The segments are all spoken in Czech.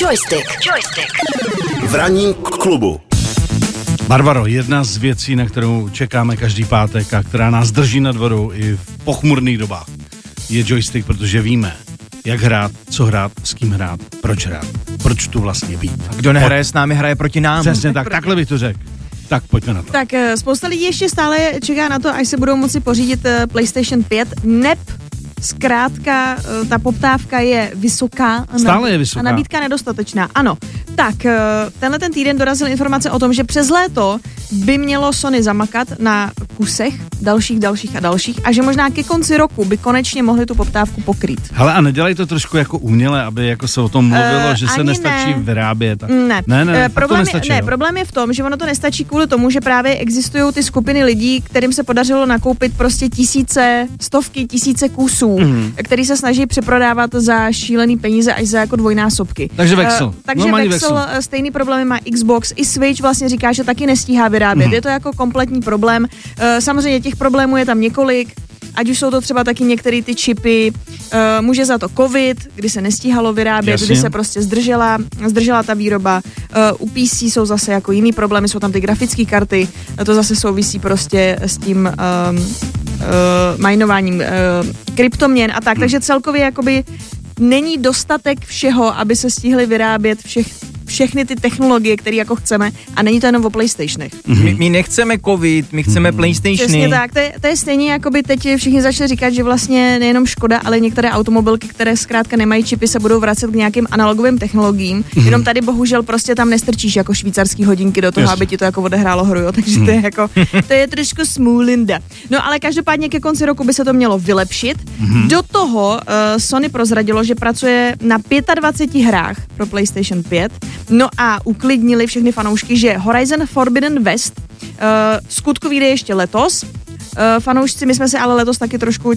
Joystick. Joystick. V ranním klubu. Barbaro, jedna z věcí, na kterou čekáme každý pátek a která nás drží nad vodou i v pochmurných dobách, je joystick, protože víme, jak hrát, co hrát, s kým hrát, proč hrát, proč tu vlastně být. Kdo nehraje s námi, hraje proti nám. Přesně tak, takhle bych to řekl. Tak pojďme na to. Tak eh, spousta lidí ještě stále čeká na to, až se budou moci pořídit eh, PlayStation 5. Neb Zkrátka, eh, ta poptávka je vysoká. a Stále je vysoká. A nabídka nedostatečná. Ano. Tak, eh, tenhle ten týden dorazil informace o tom, že přes léto by mělo Sony zamakat na kusech dalších, dalších a dalších a že možná ke konci roku by konečně mohli tu poptávku pokrýt. Hele, a nedělej to trošku jako uměle, aby jako se o tom mluvilo, Eh, že se nestačí ne. vyrábět. Ne, ne, ne, Eh, fakt to problém, nestačí, je, ne jo. problém je v tom, že ono to nestačí kvůli tomu, že právě existují ty skupiny lidí, kterým se podařilo nakoupit prostě tisíce, stovky, tisíce kusů, mm. který se snaží přeprodávat za šílený peníze až za jako dvojnásobky. Takže Vexel. Eh, takže Normální Vexel, Vexel. eh, stejný problémy má Xbox, i Switch vlastně říká, že taky nestíhá vyrábět. Mhm. Je to jako kompletní problém. Eh, Samozřejmě těch problémů je tam několik, ať už jsou to třeba taky některé ty čipy, uh, může za to covid, kdy se nestíhalo vyrábět, Jasně. kdy se prostě zdržela, zdržela ta výroba. Uh, u PC jsou zase jako jiný problémy, jsou tam ty grafické karty, to zase souvisí prostě s tím um, uh, minováním uh, kryptoměn a tak, Hmm. takže celkově jakoby není dostatek všeho, aby se stihly vyrábět všech, všechny ty technologie, které jako chceme a není to jenom o PlayStationech. My, my nechceme covid, my chceme PlayStationy. Přesně tak, to je, to je stejně, jako by teď všichni začali říkat, že vlastně nejenom Škoda, ale některé automobilky, které zkrátka nemají čipy, se budou vracet k nějakým analogovým technologiím. Mm-hmm. Jenom tady bohužel prostě tam nestrčíš jako švýcarský hodinky do toho, Jasně. aby ti to jako odehrálo hru, jo. takže to je jako, to je trošku smůlinda. No ale každopádně ke konci roku by se to mělo vylepšit. Mm-hmm. Do toho uh, Sony prozradilo, že pracuje na 25 hrách pro PlayStation 5. No a uklidnili všechny fanoušky, že Horizon Forbidden West uh, skutku vyjde ještě letos. Uh, fanoušci, my jsme se ale letos taky trošku uh,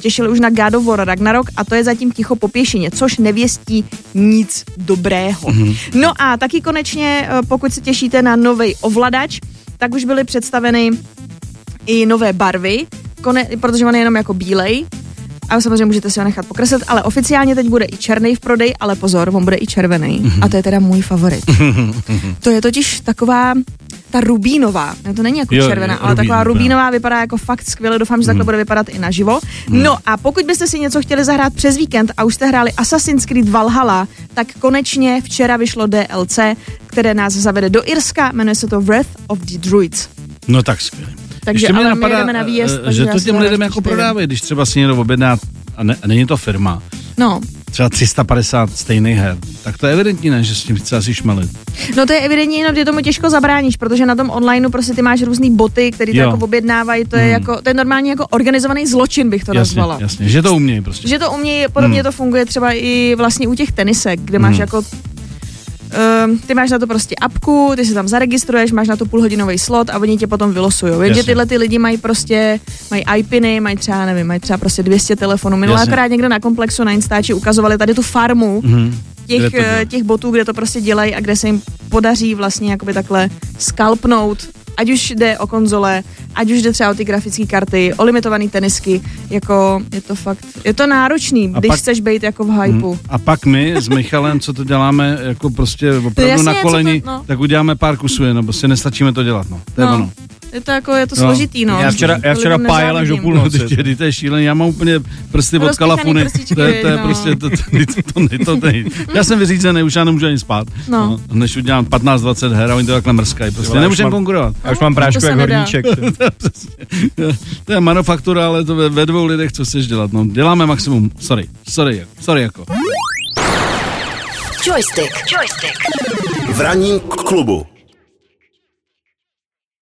těšili už na God of War Ragnarok a to je zatím ticho po pěšině, což nevěstí nic dobrého. Mm-hmm. No a taky konečně, uh, pokud se těšíte na nový ovladač, tak už byly představeny i nové barvy, kone, protože on je jenom jako bílej, a samozřejmě můžete si ho nechat pokreslit, ale oficiálně teď bude i černý v prodej, ale pozor, on bude i červený. Mhm. A to je teda můj favorit. to je totiž taková ta rubínová, ne, to není jako Jo, červená, jo, ale taková rubín, rubínová vypadá jako fakt skvěle, doufám, že takhle bude vypadat i naživo. No a pokud byste si něco chtěli zahrát přes víkend a už jste hráli Assassin's Creed Valhalla, tak konečně včera vyšlo DLC, které nás zavede do Irska, jmenuje se to Wrath of the Druids. No tak skvěle. Takže Ještě ale my napadá, jedeme na výjezd, eh, takže že to těm lidem jako prodávají, když třeba si někdo objedná, a, ne, a není to firma, No, třeba 350 stejných her, tak to je evidentní, ne, že s tím chce asi šmelit. No to je evidentně jenom, že tomu těžko zabráníš, protože na tom onlineu prostě ty máš různý boty, který to Jo. jako objednávají, to je Hmm. jako, to je normálně jako organizovaný zločin, bych to Jasně, nazvala. jasně, že to umějí prostě. Že to umějí, podobně Hmm. to funguje třeba i vlastně u těch tenisek, kde máš Hmm. jako Um, ty máš na to prostě apku, ty se tam zaregistruješ, máš na to půlhodinový slot a oni tě potom vylosují. Jenže Jasně. tyhle ty lidi mají prostě, mají iPiny, mají třeba, nevím, mají třeba prostě 200 telefonů. Jasně. akorát někde na komplexu na Instači ukazovali tady tu farmu, Mhm. Kde těch, eh, těch botů, kde to prostě dělají a kde se jim podaří vlastně jakoby takhle skalpnout, ať už jde o konzole, ať už jde třeba o ty grafické karty, o limitované tenisky, jako je to fakt, je to náročný, A když pak- chceš být jako v hypeu. A pak my s Michalem, co to děláme jako prostě opravdu na co to- koleni, no. tak uděláme pár kusů jenom, prostě nestačíme to dělat, no. To je No. ono. Je to jako, je to No. složitý, no. Já včera, já včera pájel až do nezávidím. půlnoci. No, ty, ty, to je šílený, já mám úplně prsty od kalafuny, to je, to je no. prostě, to, to, to, to, to, to, to, já jsem vyřízený, už já nemůžu ani spát, No. než udělám 15-20 her a oni to takhle mrskají, prostě nemůžeme mám- konkurovat. Já už mám prášku jak horníček. To je manufaktura, ale to ve, ve dvou lidech, co chceš dělat, no, děláme maximum, sorry, sorry, sorry jako. Joystick. Joystick. V ranním klubu.